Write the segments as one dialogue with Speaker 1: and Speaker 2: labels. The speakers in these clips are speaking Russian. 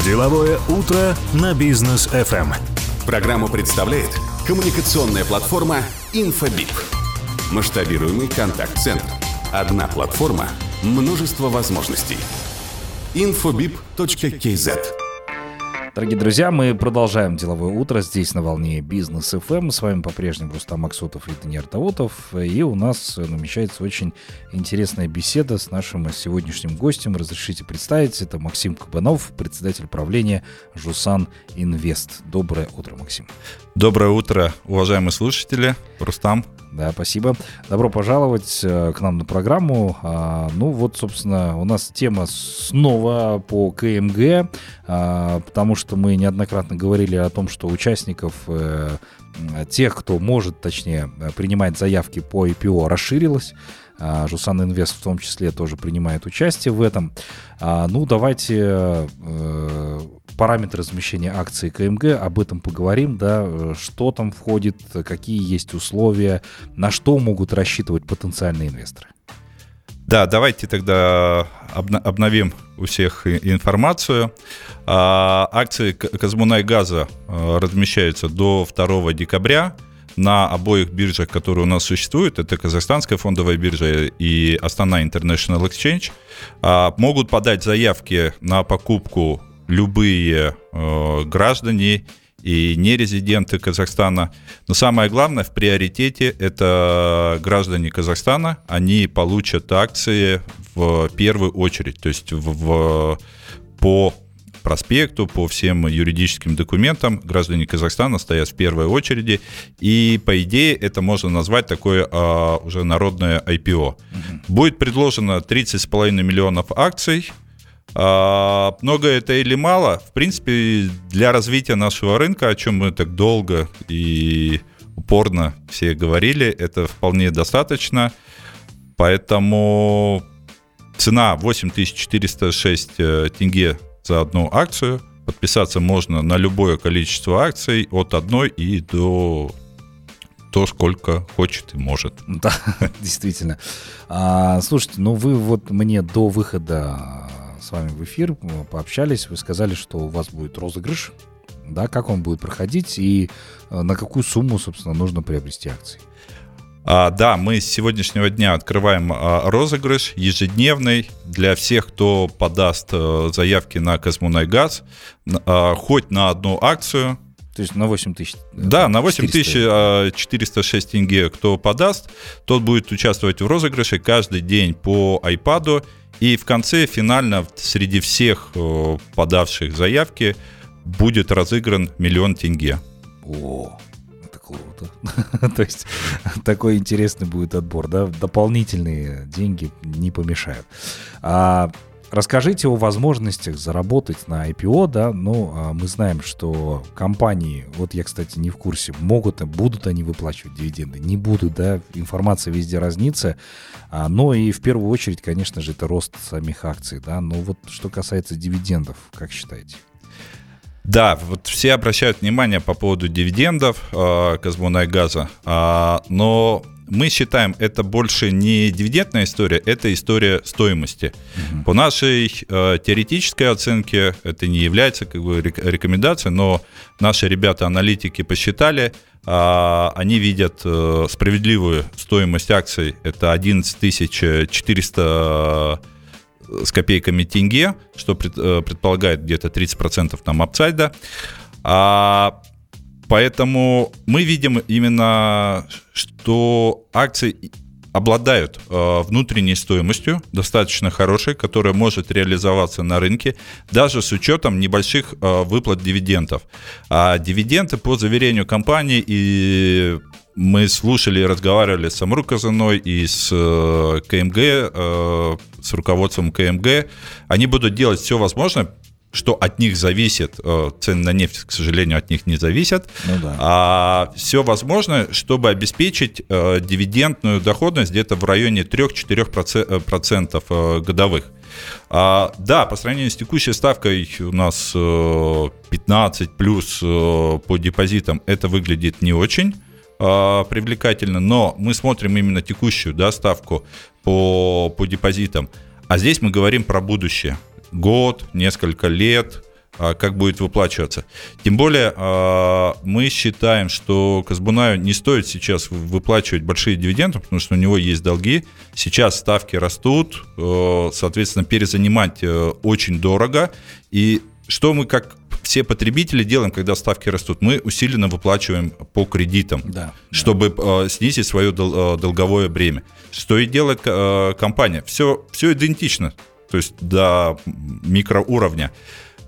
Speaker 1: Деловое утро на бизнес FM.
Speaker 2: Программу представляет коммуникационная платформа Инфобип. Масштабируемый контакт-центр. Одна платформа, множество возможностей. infobip.kz
Speaker 3: Дорогие друзья, мы продолжаем деловое утро здесь на волне Бизнес FM. С вами по-прежнему Рустам Максутов и Даниил Артаутов. И у нас намечается очень интересная беседа с нашим сегодняшним гостем. Разрешите представить, это Максим Кабанов, председатель правления Жусан Инвест. Доброе утро, Максим.
Speaker 4: Доброе утро, уважаемые слушатели. Рустам,
Speaker 3: да, спасибо. Добро пожаловать э, к нам на программу. А, ну вот, собственно, у нас тема снова по КМГ, а, потому что мы неоднократно говорили о том, что участников э, тех, кто может, точнее, принимать заявки по IPO, расширилось. А, Жусан Инвест в том числе тоже принимает участие в этом. Ну, давайте э, параметры размещения акций КМГ, об этом поговорим, да, э, что там входит, какие есть условия, на что могут рассчитывать потенциальные инвесторы.
Speaker 4: Да, давайте тогда обновим у всех информацию. А, акции Казмунай газа э, размещаются до 2 декабря на обоих биржах, которые у нас существуют, это Казахстанская фондовая биржа и Астана International Exchange, а, могут подать заявки на покупку любые э, граждане и нерезиденты Казахстана. Но самое главное в приоритете это граждане Казахстана. Они получат акции в первую очередь, то есть в, в, по проспекту, по всем юридическим документам граждане Казахстана стоят в первой очереди. И, по идее, это можно назвать такое а, уже народное IPO. Угу. Будет предложено 30,5 миллионов акций а, много это или мало? В принципе, для развития нашего рынка, о чем мы так долго и упорно все говорили, это вполне достаточно. Поэтому цена 8406 э, тенге за одну акцию. Подписаться можно на любое количество акций от одной и до то, сколько хочет и может.
Speaker 3: Да, действительно. А, слушайте, ну вы вот мне до выхода с вами в эфир, пообщались, вы сказали, что у вас будет розыгрыш, да, как он будет проходить и э, на какую сумму, собственно, нужно приобрести акции.
Speaker 4: А, да, мы с сегодняшнего дня открываем а, розыгрыш ежедневный для всех, кто подаст а, заявки на Казмунайгаз, а, хоть на одну акцию.
Speaker 3: То есть на 8 тысяч?
Speaker 4: Да, на 8 тысяч 406 тенге кто подаст, тот будет участвовать в розыгрыше каждый день по iPad и в конце финально среди всех э, подавших заявки будет разыгран миллион тенге.
Speaker 3: О, круто. То есть такой интересный будет отбор, да? Дополнительные деньги не помешают. А Расскажите о возможностях заработать на IPO, да, ну, а мы знаем, что компании, вот я, кстати, не в курсе, могут, будут они выплачивать дивиденды, не будут, да, информация везде разнится, а, но и в первую очередь, конечно же, это рост самих акций, да, но вот что касается дивидендов, как считаете?
Speaker 4: Да, вот все обращают внимание по поводу дивидендов э, Казмунайгаза, э, но мы считаем, это больше не дивидендная история, это история стоимости. Угу. По нашей э, теоретической оценке это не является как бы рекомендацией, но наши ребята-аналитики посчитали, э, они видят э, справедливую стоимость акций, это 11 400 э, с копейками тенге, что э, предполагает где-то 30% там апсайда. А Поэтому мы видим именно, что акции обладают э, внутренней стоимостью, достаточно хорошей, которая может реализоваться на рынке, даже с учетом небольших э, выплат дивидендов. А дивиденды, по заверению компании, и мы слушали и разговаривали с Амру Казаной и с э, КМГ, э, с руководством КМГ, они будут делать все возможное, что от них зависит, э, цены на нефть, к сожалению, от них не зависят, ну, да. а все возможно, чтобы обеспечить дивидендную доходность где-то в районе 3-4% э, годовых. А, да, по сравнению с текущей ставкой у нас 15 плюс по депозитам это выглядит не очень привлекательно, но мы смотрим именно текущую да, ставку по, по депозитам. А здесь мы говорим про будущее год, несколько лет, а, как будет выплачиваться. Тем более а, мы считаем, что Казбунаю не стоит сейчас выплачивать большие дивиденды, потому что у него есть долги. Сейчас ставки растут, э, соответственно, перезанимать э, очень дорого. И что мы как все потребители делаем, когда ставки растут? Мы усиленно выплачиваем по кредитам,
Speaker 3: Да,
Speaker 4: чтобы э, снизить свое дол- э, долговое бремя. Что и делает э, компания. Все, все идентично, то есть до микроуровня.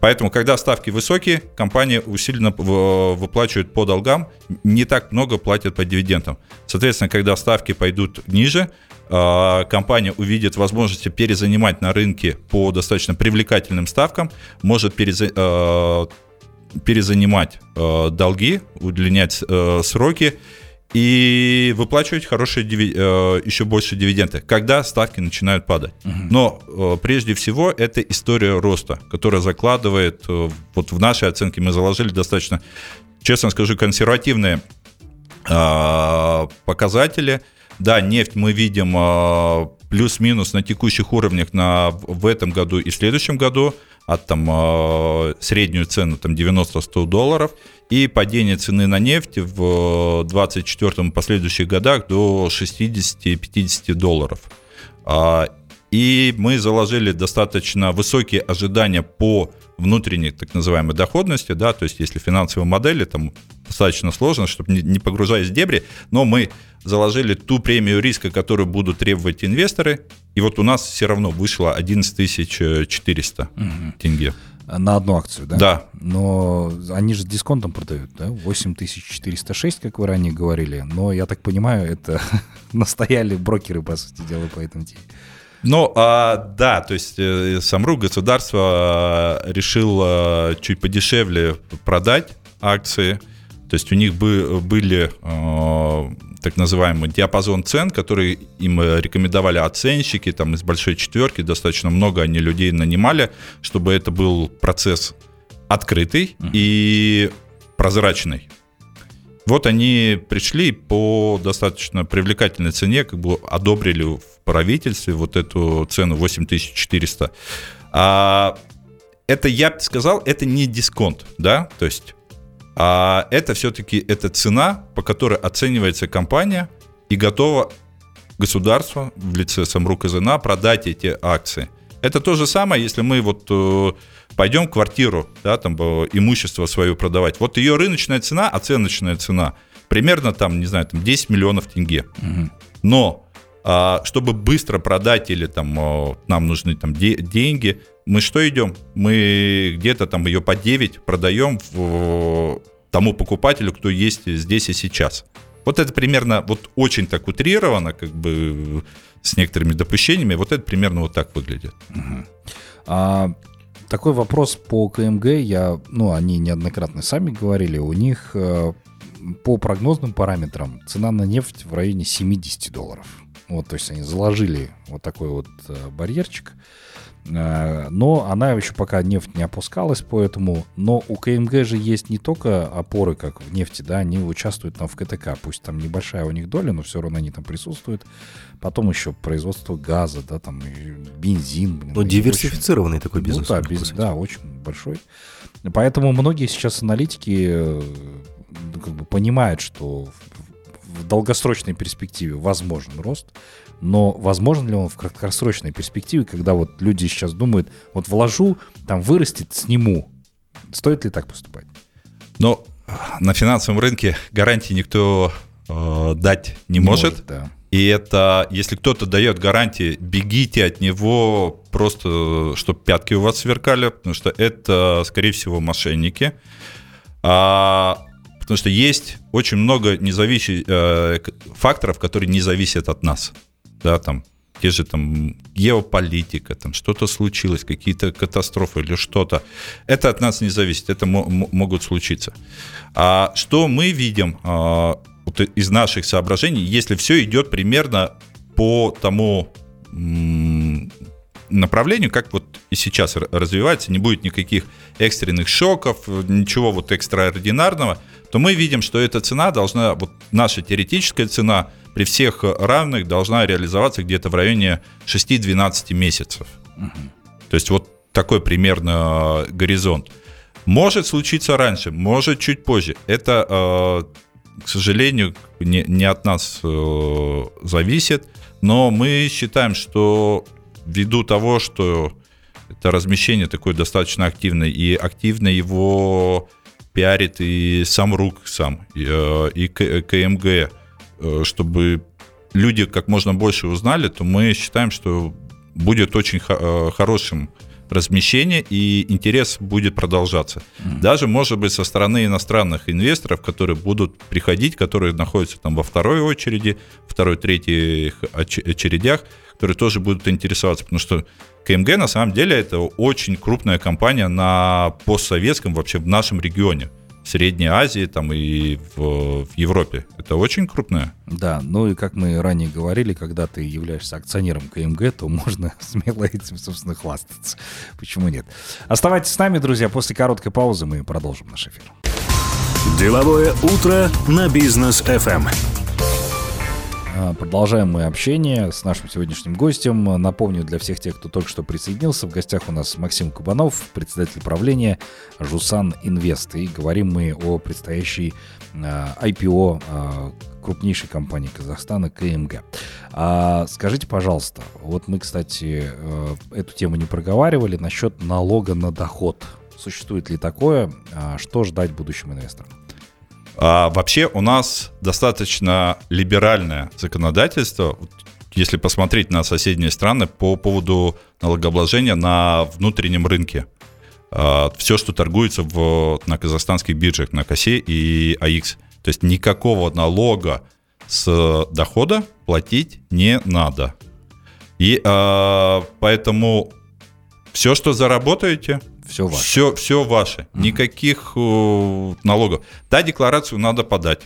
Speaker 4: Поэтому, когда ставки высокие, компания усиленно выплачивает по долгам, не так много платят по дивидендам. Соответственно, когда ставки пойдут ниже, компания увидит возможности перезанимать на рынке по достаточно привлекательным ставкам, может переза- э, перезанимать э, долги, удлинять сроки и выплачивать хорошие еще больше дивиденды, когда ставки начинают падать. Но прежде всего это история роста, которая закладывает, вот в нашей оценке мы заложили достаточно, честно скажу, консервативные показатели. Да, нефть мы видим э, плюс-минус на текущих уровнях на, в этом году и в следующем году от там э, среднюю цену там 90-100 долларов и падение цены на нефть в 24 последующих годах до 60-50 долларов. А, И мы заложили достаточно высокие ожидания по внутренней так называемой доходности, да, то есть если финансовые модели, там достаточно сложно, чтобы не погружаясь в дебри, но мы заложили ту премию риска, которую будут требовать инвесторы, и вот у нас все равно вышло 11 400 тенге.
Speaker 3: На одну акцию, да?
Speaker 4: Да.
Speaker 3: Но они же с дисконтом продают, да? 8406, как вы ранее говорили. Но, я так понимаю, это настояли брокеры, по сути дела, по этому теме.
Speaker 4: Ну, а, да, то есть э, Самру государство э, решило чуть подешевле продать акции. То есть у них бы, были э, так называемый диапазон цен, который им э, рекомендовали оценщики, там из большой четверки достаточно много они людей нанимали, чтобы это был процесс открытый и прозрачный. Вот они пришли по достаточно привлекательной цене, как бы одобрили в правительстве вот эту цену 8400. А это, я сказал, это не дисконт, да, то есть а это все-таки это цена, по которой оценивается компания и готова государство в лице Самрук ЗНА продать эти акции. Это то же самое, если мы вот э, пойдем квартиру, да, там э, имущество свое продавать. Вот ее рыночная цена, оценочная цена примерно там, не знаю, там 10 миллионов тенге. Но а, чтобы быстро продать или там э, нам нужны там де- деньги, мы что идем? Мы где-то там ее по 9 продаем в, тому покупателю, кто есть здесь и сейчас. Вот это примерно, вот очень так утрировано, как бы с некоторыми допущениями, вот это примерно вот так выглядит.
Speaker 3: А, такой вопрос по КМГ. Я, ну, они неоднократно сами говорили. У них э, по прогнозным параметрам цена на нефть в районе 70 долларов. Вот, то есть они заложили вот такой вот э, барьерчик. Э, Но она еще пока нефть не опускалась, поэтому... Но у КМГ же есть не только опоры, как в нефти, да, они участвуют там в КТК, пусть там небольшая у них доля, но все равно они там присутствуют. Потом еще производство газа, да, там бензин. блин,
Speaker 5: Ну, диверсифицированный такой
Speaker 3: ну
Speaker 5: бизнес.
Speaker 3: да,
Speaker 5: у них, по
Speaker 3: бизнес,
Speaker 5: сути.
Speaker 3: да, очень большой. Поэтому многие сейчас аналитики э, ну, как бы понимают, что в, долгосрочной перспективе возможен рост, но возможен ли он в краткосрочной перспективе, когда вот люди сейчас думают, вот вложу, там вырастет, сниму. Стоит ли так поступать?
Speaker 4: Но на финансовом рынке гарантии никто э, дать не, может.
Speaker 3: да.
Speaker 4: И это, если кто-то дает гарантии, бегите от него просто, чтобы пятки у вас сверкали, потому что это, скорее всего, мошенники. А, потому что есть очень много независящих э, факторов, которые не зависят от нас. Да, там те же там геополитика, там что-то случилось, какие-то катастрофы или что-то. Это от нас не зависит, это мо- мо- могут случиться. А что мы видим а, вот из наших соображений, если все идет примерно по тому направлению, как вот и сейчас развивается, не будет никаких экстренных шоков, ничего вот экстраординарного, то мы видим, что эта цена должна, вот наша теоретическая цена при всех равных должна реализоваться где-то в районе 6-12 месяцев. То есть вот такой примерно горизонт. Может случиться раньше, может чуть позже. Это, э, к сожалению, не, не от нас э, зависит, но мы считаем, что ввиду того, что это размещение такое достаточно активное, и активно его пиарит и сам РУК сам, и, э, КМГ, э, чтобы люди как можно больше узнали, то мы считаем, что будет очень э, хорошим размещение и интерес будет продолжаться. Mm-hmm. Даже, может быть, со стороны иностранных инвесторов, которые будут приходить, которые находятся там во второй очереди, второй, третьей очередях, которые тоже будут интересоваться, потому что КМГ на самом деле это очень крупная компания на постсоветском вообще в нашем регионе. В Средней Азии там и в, в Европе. Это очень крупная.
Speaker 3: Да, ну и как мы ранее говорили, когда ты являешься акционером КМГ, то можно смело этим, собственно, хвастаться. Почему нет? Оставайтесь с нами, друзья. После короткой паузы мы продолжим наш эфир.
Speaker 1: Деловое утро на бизнес FM.
Speaker 3: А, продолжаем мы общение с нашим сегодняшним гостем. Напомню для всех тех, кто только что присоединился, в гостях у нас Максим Кубанов, председатель правления Жусан Инвест. И говорим мы о предстоящей IPO а, а, крупнейшей компании Казахстана КМГ. А скажите, пожалуйста, вот мы, кстати, э, эту тему не проговаривали насчет налога на доход. Существует ли такое? Что ждать будущим инвесторам?
Speaker 4: А вообще у нас достаточно либеральное законодательство, если посмотреть на соседние страны по поводу налогообложения на внутреннем рынке. А, все, что торгуется в, на казахстанских биржах, на КОСЕ и АИКС. То есть никакого налога с дохода платить не надо. И а, поэтому все, что заработаете, все ваше. Все, все ваше. Mm-hmm. Никаких э, налогов. Да, декларацию надо подать.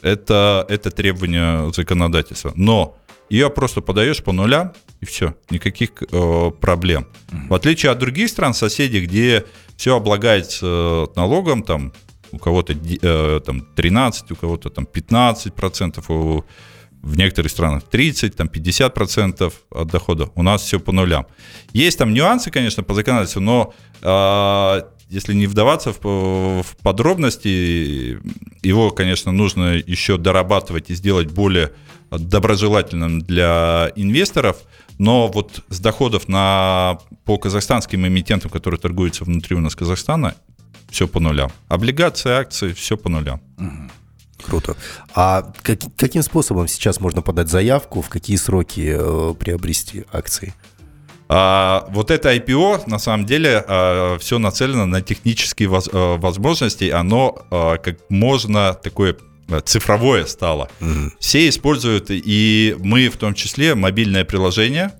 Speaker 4: Это, это требование законодательства. Но ее просто подаешь по нулям, и все. Никаких э, проблем. Mm-hmm. В отличие от других стран, соседей, где все облагается налогом, там у кого-то э, там 13, у кого-то там 15 процентов, у в некоторых странах 30, там 50 процентов от дохода. У нас все по нулям. Есть там нюансы, конечно, по законодательству, но э, если не вдаваться в, в подробности, его, конечно, нужно еще дорабатывать и сделать более доброжелательным для инвесторов. Но вот с доходов на, по казахстанским эмитентам, которые торгуются внутри у нас Казахстана, все по нулям. Облигации, акции, все по нулям. Угу.
Speaker 5: Круто. А как, каким способом сейчас можно подать заявку, в какие сроки э, приобрести акции?
Speaker 4: А, вот это IPO, на самом деле, а, все нацелено на технические воз, а, возможности. Оно а, как можно такое цифровое стало. Mm-hmm. Все используют, и мы в том числе, мобильное приложение,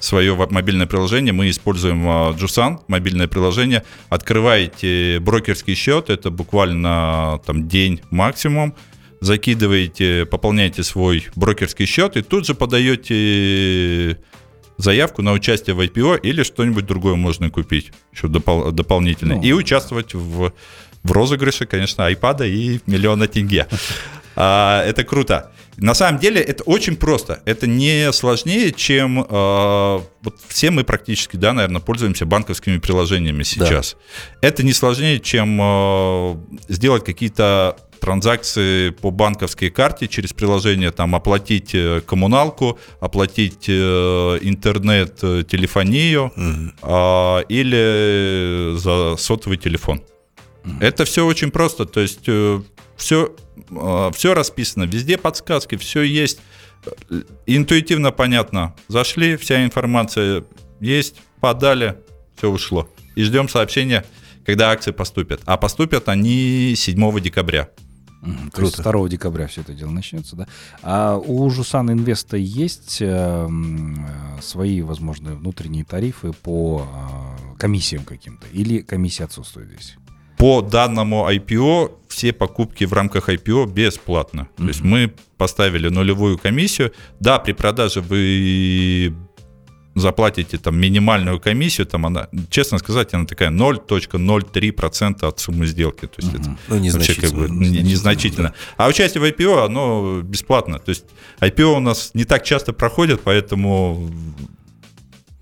Speaker 4: свое мобильное приложение, мы используем Jusan, мобильное приложение. Открываете брокерский счет, это буквально там день максимум, закидываете, пополняете свой брокерский счет и тут же подаете заявку на участие в IPO или что-нибудь другое можно купить еще допол- дополнительно. Ну, и участвовать в, в розыгрыше, конечно, айпада и миллиона тенге. А, это круто. На самом деле это очень просто. Это не сложнее, чем... Э, вот все мы практически, да, наверное, пользуемся банковскими приложениями сейчас. Да. Это не сложнее, чем э, сделать какие-то транзакции по банковской карте через приложение, там оплатить э, коммуналку, оплатить э, интернет, э, телефонию э, или за сотовый телефон. Угу. Это все очень просто. То есть все а, все расписано, везде подсказки, все есть. Интуитивно понятно. Зашли, вся информация есть, подали, все ушло. И ждем сообщения, когда акции поступят. А поступят они 7 декабря.
Speaker 3: Mm, то есть 2 декабря все это дело начнется, да? А у Жусан Инвеста есть э, свои, возможно, внутренние тарифы по э, комиссиям каким-то? Или комиссия отсутствует здесь?
Speaker 4: По данному IPO все покупки в рамках IPO бесплатно. Mm-hmm. То есть мы поставили нулевую комиссию. Да, при продаже вы заплатите там минимальную комиссию, там она, честно сказать, она такая 0.03% от суммы сделки. То есть uh-huh. это ну, незначительно, вообще как бы незначительно. Да. А участие в IPO, оно бесплатно. То есть IPO у нас не так часто проходит, поэтому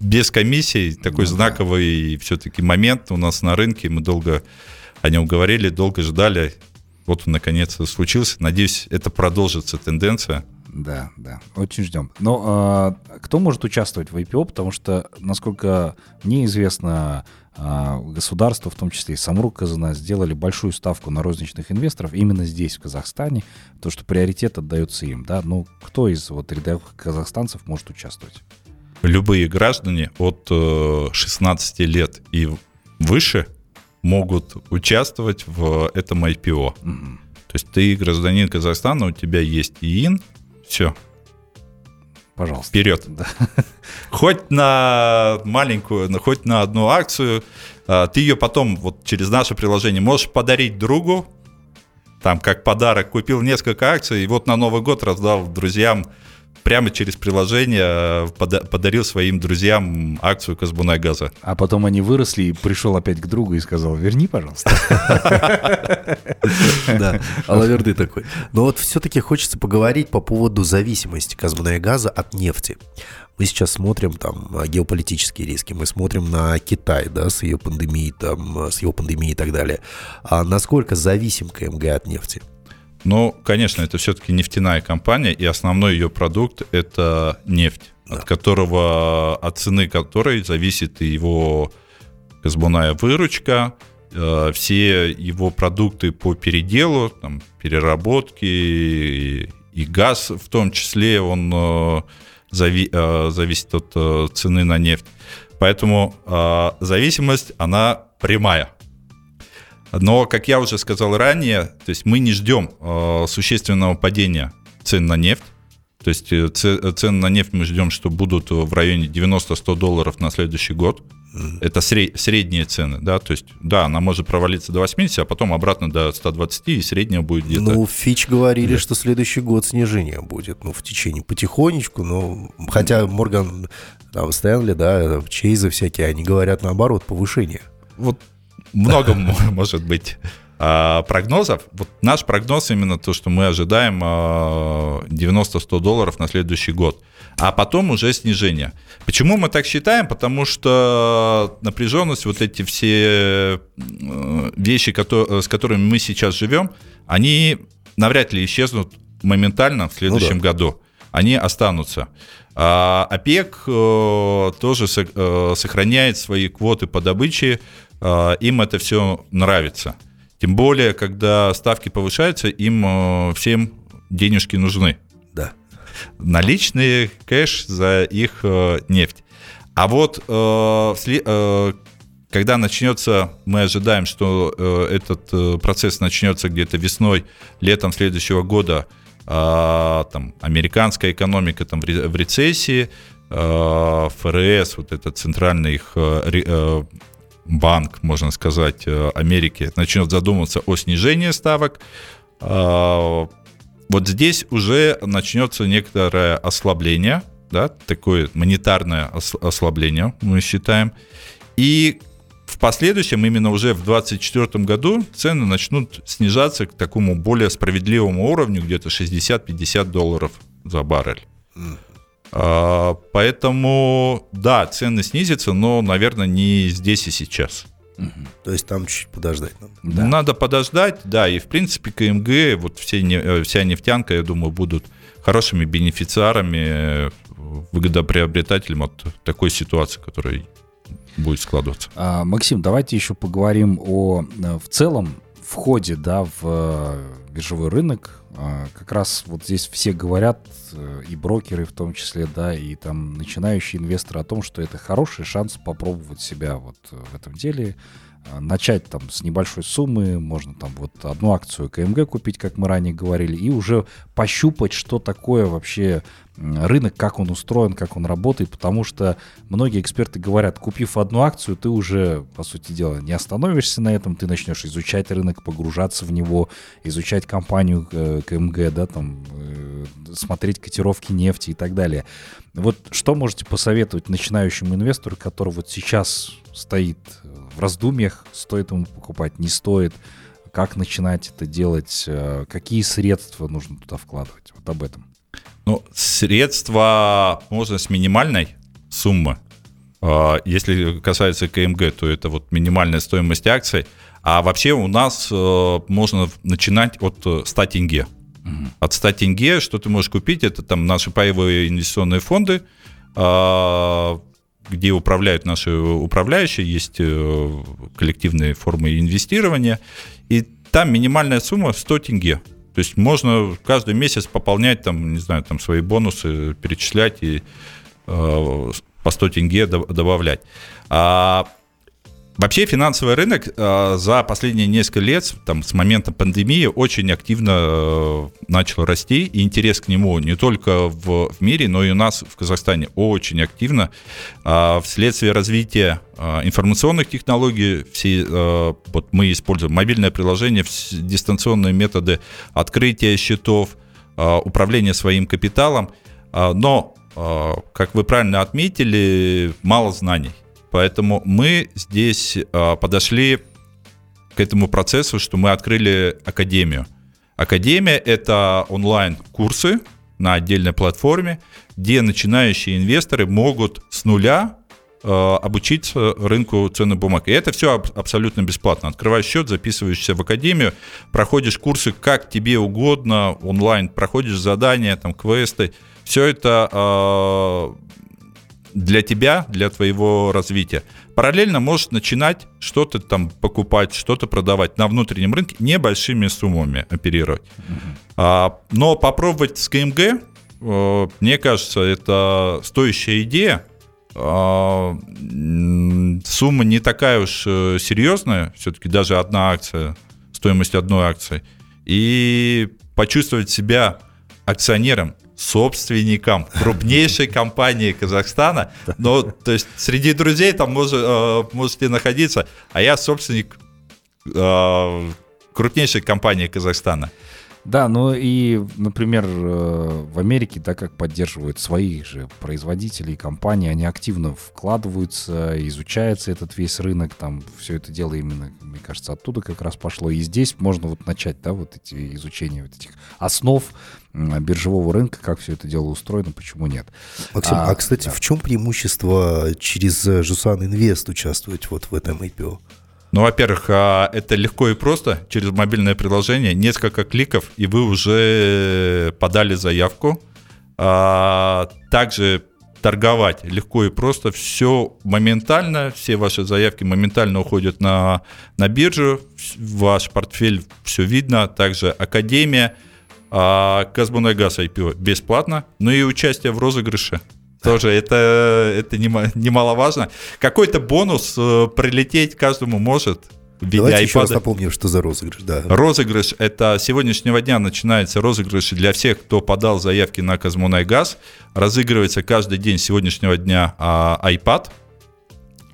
Speaker 4: без комиссий, такой
Speaker 3: Ну да.
Speaker 4: знаковый все-таки момент у нас на рынке, мы долго о нем говорили, долго ждали, вот он наконец случился. Надеюсь, это продолжится тенденция.
Speaker 3: Да, да, очень ждем. Но а, кто может участвовать в IPO? Потому что, насколько мне известно, а, государство, в том числе и Самрук Казана, сделали большую ставку на розничных инвесторов именно здесь, в Казахстане, то, что приоритет отдается им. Да? Ну, кто из вот рядовых казахстанцев может участвовать?
Speaker 4: Любые граждане от э, 16 лет и выше могут участвовать в этом IPO.
Speaker 3: Мгм.
Speaker 4: То есть ты гражданин Казахстана, у тебя есть ИИН, все,
Speaker 3: Пожалуйста.
Speaker 4: вперед.
Speaker 3: Да.
Speaker 4: Хоть на маленькую, хоть на одну акцию, а, ты ее потом вот через наше приложение можешь подарить другу, там как подарок купил несколько акций, и вот на Новый год раздал друзьям прямо через приложение, пода- подарил своим друзьям акцию Казбунай газа.
Speaker 3: А потом они выросли, и пришел опять к другу и сказал, верни, пожалуйста.
Speaker 5: Да, алаверды такой. Но вот все-таки хочется поговорить по поводу зависимости газа от нефти. Мы сейчас смотрим там геополитические риски, мы смотрим на Китай, да, с ее пандемией, там, с его пандемией и так далее. А насколько зависим КМГ от нефти?
Speaker 4: Ну, конечно, это все-таки нефтяная компания, и основной ее продукт – это нефть,
Speaker 5: Да.
Speaker 4: от которого, от цены которой зависит и его казбунная выручка, э, все его продукты по переделу, там, переработки и, и газ в том числе, он э, зави- э, зависит от цены на нефть. Поэтому зависимость, она прямая. Но, как я уже сказал ранее, то есть мы не ждем э, существенного падения цен на нефть. То есть э, це- цены на нефть мы ждем, что будут в районе 90-100 долларов на следующий год. Это сре- средние цены, да, то есть, да, она может провалиться до 80, а потом обратно до 120, и средняя будет где-то.
Speaker 5: Ну, Фич говорили, что следующий год снижение будет. Ну, в течение потихонечку, но... Хотя Морган, там, Стэнли, да, Чейзы всякие, они говорят наоборот, повышение.
Speaker 4: вот много мо- может быть а, прогнозов. Вот наш прогноз именно то, что мы ожидаем а, 90-100 долларов на следующий год. А потом уже снижение. Почему мы так считаем? Потому что напряженность, вот эти все э, вещи, кото- с которыми мы сейчас живем, они навряд ли исчезнут моментально в следующем году. Они останутся. А ОПЕК э, тоже со- э, сохраняет свои квоты по добыче, э, им это все нравится. Тем более, когда ставки повышаются, им э, всем денежки нужны.
Speaker 5: Да.
Speaker 4: Наличные кэш за их э, нефть. А вот э, э, когда начнется, мы ожидаем, что э, этот э, процесс начнется где-то весной, летом следующего года, там, американская экономика там, в ре- в рецессии, ФРС, вот этот центральный их э, э, банк, можно сказать, э, Америки, начнет задумываться о снижении ставок, а, вот здесь уже начнется некоторое ослабление, да, такое монетарное ос- ослабление, мы считаем. И в последующем, именно уже в 2024 году, цены начнут снижаться к такому более справедливому уровню, где-то 60-50 долларов за баррель. А, Поэтому, да, цены снизятся, но, наверное, не здесь и сейчас.
Speaker 5: То есть там чуть подождать надо.
Speaker 3: Да.
Speaker 4: Надо подождать, да, и в принципе КМГ, вот все, э, вся нефтянка, я думаю, будут хорошими бенефициарами, э, выгодоприобретателем от такой ситуации, которая будет складываться.
Speaker 3: А, Максим, давайте еще поговорим о э, в целом входе да, в биржевой рынок. А, Как раз вот здесь все говорят, э, и брокеры в том числе, да, и там начинающие инвесторы о том, что это хороший шанс попробовать себя вот э, в этом деле. А, Начать там с небольшой суммы, можно там вот одну акцию КМГ купить, как мы ранее говорили, и уже пощупать, что такое вообще рынок, как он устроен, как он работает, потому что многие эксперты говорят, купив одну акцию, ты уже, по сути дела, не остановишься на этом, ты начнешь изучать рынок, погружаться в него, изучать компанию э, КМГ, да, там, э, смотреть котировки нефти и так далее. Вот что можете посоветовать начинающему инвестору, который вот сейчас стоит в раздумьях, стоит ему покупать, не стоит, как начинать это делать, э, какие средства нужно туда вкладывать, вот об этом.
Speaker 4: Ну, средства можно с минимальной суммы А, Если касается КМГ, то это вот минимальная стоимость акций. А вообще у нас э, можно начинать от э, 100 тенге. От 100 тенге, что ты можешь купить, это там наши паевые инвестиционные фонды, а, где управляют наши управляющие, есть э, коллективные формы инвестирования, и там минимальная сумма 100 тенге. То есть можно каждый месяц пополнять там, не знаю, там свои бонусы, перечислять и э, по 100 тенге до- добавлять. А Вообще финансовый рынок э, за последние несколько лет, там, с момента пандемии, очень активно э, начал расти, и интерес к нему не только в, в мире, но и у нас в Казахстане очень активно. А вследствие развития э, информационных технологий, все, э, вот мы используем мобильное приложение, дистанционные методы открытия счетов, э, управления своим капиталом, э, но, э, как вы правильно отметили, мало знаний. Поэтому мы здесь а, подошли к этому процессу, что мы открыли академию. Академия – это онлайн-курсы на отдельной платформе, где начинающие инвесторы могут с нуля э, обучиться рынку ценных бумаг. И это все абсолютно бесплатно. Открываешь счет, записываешься в академию, проходишь курсы как тебе угодно онлайн, проходишь задания, там, квесты. Все это э, для тебя, для твоего развития. Параллельно можешь начинать что-то там покупать, что-то продавать на внутреннем рынке небольшими суммами оперировать. А, но попробовать с КМГ, э, мне кажется, это стоящая идея. М, сумма не такая уж э, серьезная, все-таки даже одна акция, стоимость одной акции. И почувствовать себя акционером, собственником крупнейшей компании Казахстана. Но, то есть, среди друзей там может, э, можете находиться, а я собственник э, крупнейшей компании Казахстана.
Speaker 3: Да, ну и, например, э, в Америке, так как поддерживают своих же производителей, компаний, они активно вкладываются, изучается этот весь рынок, там все это дело именно, мне кажется, оттуда как раз пошло. И здесь можно вот начать, да, вот эти изучения вот этих основ биржевого рынка, как все это дело устроено, почему нет.
Speaker 5: Максим, а,
Speaker 3: А,
Speaker 5: кстати,
Speaker 3: да.
Speaker 5: в чем преимущество через э, Жусан Инвест участвовать вот в этом IPO?
Speaker 4: Ну, во-первых, а, это легко и просто через мобильное приложение. Несколько кликов, и вы уже подали заявку. А, Также торговать легко и просто. Все моментально, все ваши заявки моментально уходят на, на биржу. Ваш портфель все видно. Также Академия. А Казбунайгаз IPO бесплатно. Ну и участие в розыгрыше. Тоже это, это нема- немаловажно. Какой-то бонус э, прилететь каждому может
Speaker 5: Давайте еще раз
Speaker 4: iPad.
Speaker 5: напомним, что за розыгрыш. Да.
Speaker 4: Розыгрыш это с сегодняшнего дня начинается розыгрыш для всех, кто подал заявки на Казмунайгаз. Разыгрывается каждый день с сегодняшнего дня а, iPad.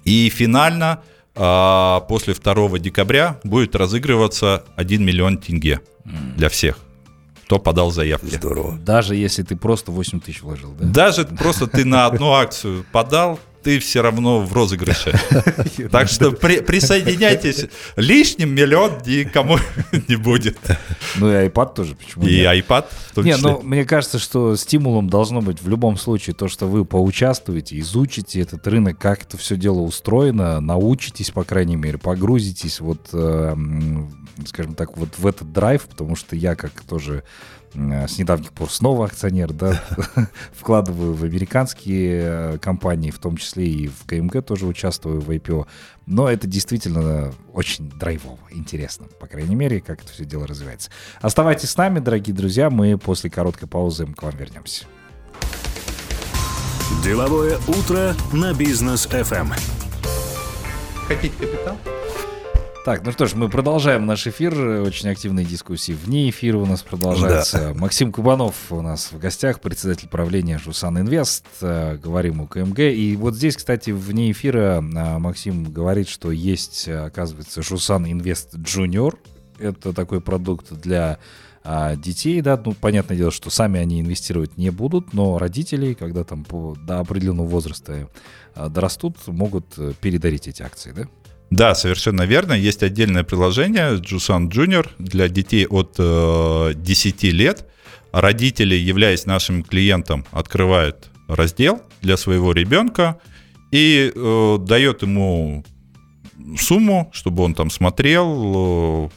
Speaker 4: И финально а, после 2 декабря будет разыгрываться 1 миллион тенге для всех, кто подал заявки.
Speaker 5: Здорово.
Speaker 3: Даже если ты просто 8 тысяч вложил, да?
Speaker 4: Даже просто ты на одну акцию подал, ты все равно в розыгрыше. Так что при- присоединяйтесь. Лишним миллион никому не будет.
Speaker 3: Ну и iPad тоже, почему
Speaker 4: И iPad
Speaker 3: Не, ну, мне кажется, что стимулом должно быть в любом случае то, что вы поучаствуете, изучите этот рынок, как это все дело устроено, научитесь, по крайней мере, погрузитесь вот, э, м, скажем так, вот в этот драйв, потому что я как тоже с недавних пор снова акционер, да, вкладываю в американские э, компании, в том числе и в КМГ тоже участвую в IPO. Но это действительно очень драйвово, интересно, по крайней мере, как это все дело развивается. Оставайтесь с нами, дорогие друзья, мы после короткой паузы к вам вернемся.
Speaker 1: Деловое утро на бизнес FM.
Speaker 4: Хотите капитал?
Speaker 3: Так, ну что ж, мы продолжаем наш эфир, э, очень активные дискуссии вне эфира у нас продолжаются. Максим Кубанов у нас в гостях, председатель правления Жусан Инвест, Э, говорим о КМГ. И вот здесь, кстати, вне эфира а, Максим говорит, что есть, э, оказывается, Жусан Инвест Junior. Это такой продукт для а, детей, да, ну, понятное дело, что сами они инвестировать не будут, но родители, когда там по, до определенного возраста дорастут, могут э, передарить эти акции, да?
Speaker 4: Да, совершенно верно. Есть отдельное приложение Jusan Junior для детей от э, 10 лет. Родители, являясь нашим клиентом, открывают раздел для своего ребенка и э, дает ему сумму, чтобы он там смотрел, э,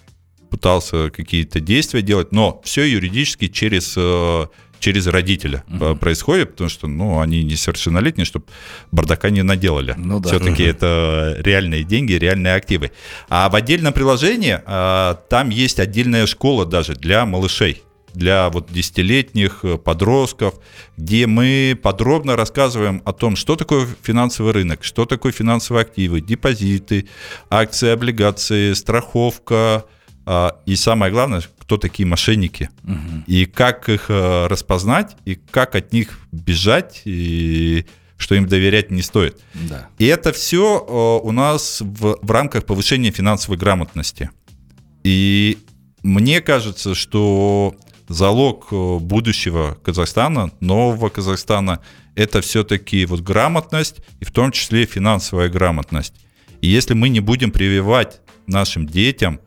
Speaker 4: пытался какие-то действия делать, но все юридически через э, через родителя uh-huh. происходит, потому что, ну, они несовершеннолетние, чтобы бардака не наделали. Ну, да. Все-таки uh-huh. это реальные деньги, реальные активы. А в отдельном приложении а, там есть отдельная школа даже для малышей для вот десятилетних э, подростков, где мы подробно рассказываем о том, что такое финансовый рынок, что такое финансовые активы, депозиты, акции, облигации, страховка, и самое главное, кто такие мошенники, угу. и как их э, распознать, и как от них бежать, и что им доверять не стоит. Да. И это все э, у нас в, в рамках повышения финансовой грамотности. И мне кажется, что залог э, будущего Казахстана, нового Казахстана, это все-таки вот грамотность, и в том числе финансовая грамотность. И если мы не будем прививать нашим детям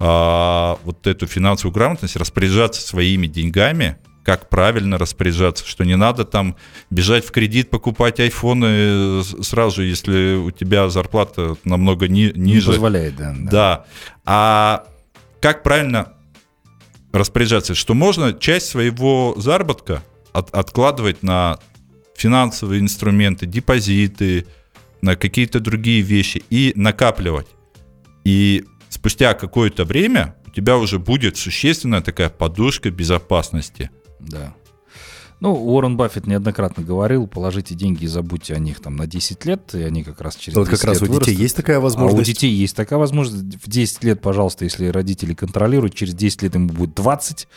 Speaker 4: а, вот эту финансовую грамотность, распоряжаться своими деньгами, как правильно распоряжаться, что не надо там бежать в кредит, покупать айфоны сразу же, если у тебя зарплата намного ни, ниже.
Speaker 3: Не позволяет, да.
Speaker 4: Да. да. А как правильно распоряжаться, что можно часть своего заработка от, откладывать на финансовые инструменты, депозиты, на какие-то другие вещи и накапливать. И спустя какое-то время у тебя уже будет существенная такая подушка безопасности.
Speaker 3: Да. Ну, Уоррен Баффет неоднократно говорил, положите деньги и забудьте о них там на 10 лет, и они как раз через
Speaker 5: вот как раз у
Speaker 3: вырастут.
Speaker 5: детей есть такая возможность? А
Speaker 3: у детей есть такая возможность. В 10 лет, пожалуйста, если родители контролируют, через 10 лет ему будет 20,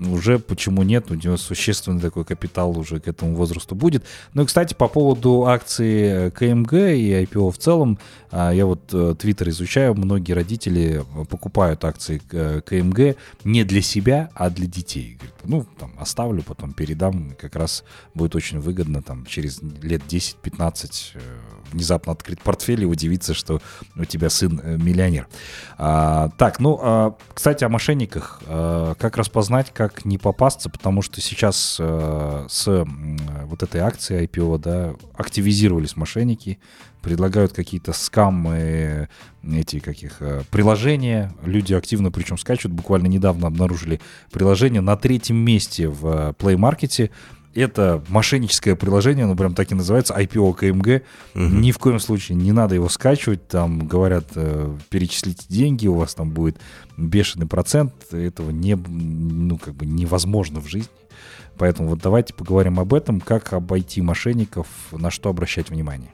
Speaker 3: уже почему нет, у него существенный такой капитал уже к этому возрасту будет. Ну и, кстати, по поводу акции КМГ и IPO в целом, а, я вот э, Твиттер изучаю, многие родители покупают акции КМГ не для себя, а для детей. Говорят, ну, там, оставлю, потом передам, как раз будет очень выгодно, там, через лет 10-15 э, внезапно открыть портфель и удивиться, что у тебя сын э, миллионер. А, так, ну, а, кстати, о мошенниках. А, как распознать, как не попасться, потому что сейчас а, с а, вот этой акцией IPO, да, активизировались мошенники, предлагают какие-то скамы, эти каких приложения. Люди активно причем скачут. Буквально недавно обнаружили приложение на третьем месте в Play Market это мошенническое приложение, оно прям так и называется, IPO КМГ. Угу. Ни в коем случае не надо его скачивать. Там говорят, э, перечислите деньги, у вас там будет бешеный процент. Этого не, ну, как бы невозможно в жизни. Поэтому вот давайте поговорим об этом, как обойти мошенников, на что обращать внимание.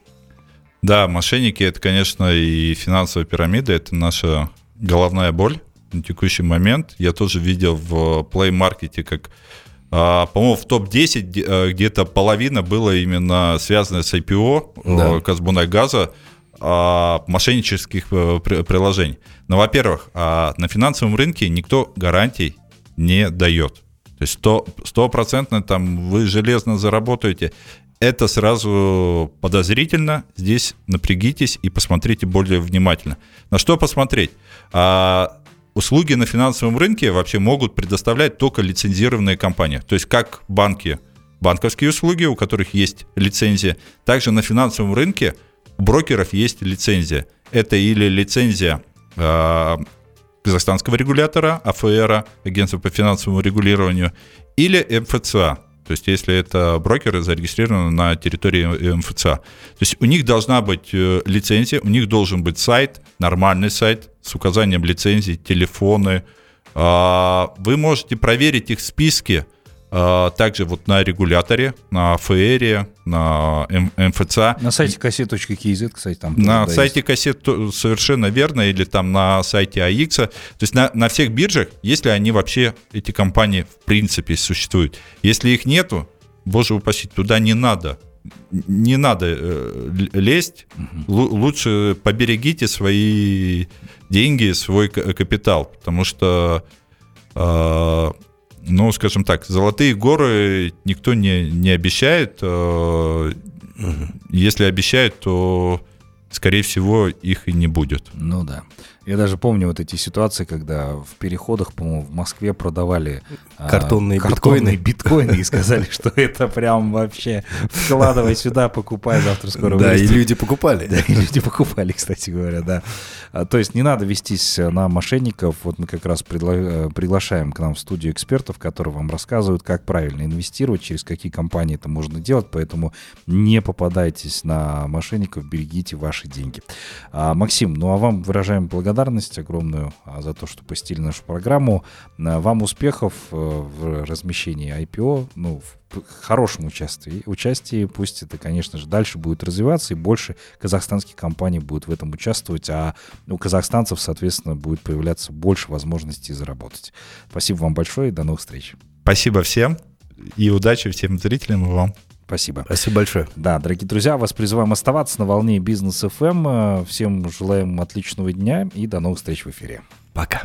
Speaker 4: Да, мошенники это, конечно, и финансовая пирамида, это наша головная боль на текущий момент. Я тоже видел в Play Market, как по-моему, в топ-10 э, где-то половина было именно связано с IPO э, да. Казбунайгаза а, мошеннических э, приложений. Но, во-первых, а, на финансовом рынке никто гарантий не дает. То есть стопроцентно там вы железно заработаете. Это сразу подозрительно. Здесь напрягитесь и посмотрите более внимательно. На что посмотреть? Услуги на финансовом рынке вообще могут предоставлять только лицензированные компании. То есть как банки, банковские услуги, у которых есть лицензия, также на финансовом рынке у брокеров есть лицензия. Это или лицензия э, казахстанского регулятора, АФР, Агентства по финансовому регулированию, или МФЦА, то есть если это брокеры зарегистрированы на территории МФЦА. То есть у них должна быть э, лицензия, у них должен быть сайт, нормальный сайт с указанием лицензии, телефоны. А, вы можете проверить их списки а, также вот на регуляторе, на ФЭРе, на МФЦ.
Speaker 3: На сайте кассет.кз, кстати, там.
Speaker 4: На сайте есть. кассет совершенно верно, или там на сайте АИК. То есть на, на всех биржах, если они вообще, эти компании в принципе существуют. Если их нету, боже упаси, туда не надо. Не надо э, лезть, угу. лучше поберегите свои деньги, свой капитал, потому что э, ну, скажем так, золотые горы никто не, не обещает. Э, если обещают, то, скорее всего, их и не будет.
Speaker 3: Ну да. Я даже помню вот эти ситуации, когда в переходах, по-моему, в Москве продавали а,
Speaker 5: Картонные
Speaker 3: картонные биткоины и сказали, что это прям вообще вкладывай сюда, покупай, завтра скоро
Speaker 5: Да, и люди покупали.
Speaker 3: Да, и люди покупали, кстати говоря, да. А, То есть не надо вестись на мошенников. Вот мы как раз э, приглашаем к нам в студию экспертов, которые вам рассказывают, как правильно инвестировать, через какие компании это можно делать. Поэтому не попадайтесь на мошенников, берегите ваши деньги. А, Максим, ну а вам выражаем благодарность огромную а, за то, что посетили нашу программу. Вам успехов э, в размещении IPO, ну, в хорошем участии, участии. Пусть это, конечно же, дальше будет развиваться, и больше казахстанских компаний будет в этом участвовать, а у казахстанцев, соответственно, будет появляться больше возможностей заработать. Спасибо вам большое и до новых встреч.
Speaker 4: Спасибо всем и удачи всем зрителям и вам.
Speaker 3: Спасибо.
Speaker 5: Спасибо большое.
Speaker 3: Да, дорогие друзья, вас призываем оставаться на волне бизнес FM. Всем желаем отличного дня и до новых встреч в эфире.
Speaker 5: Пока.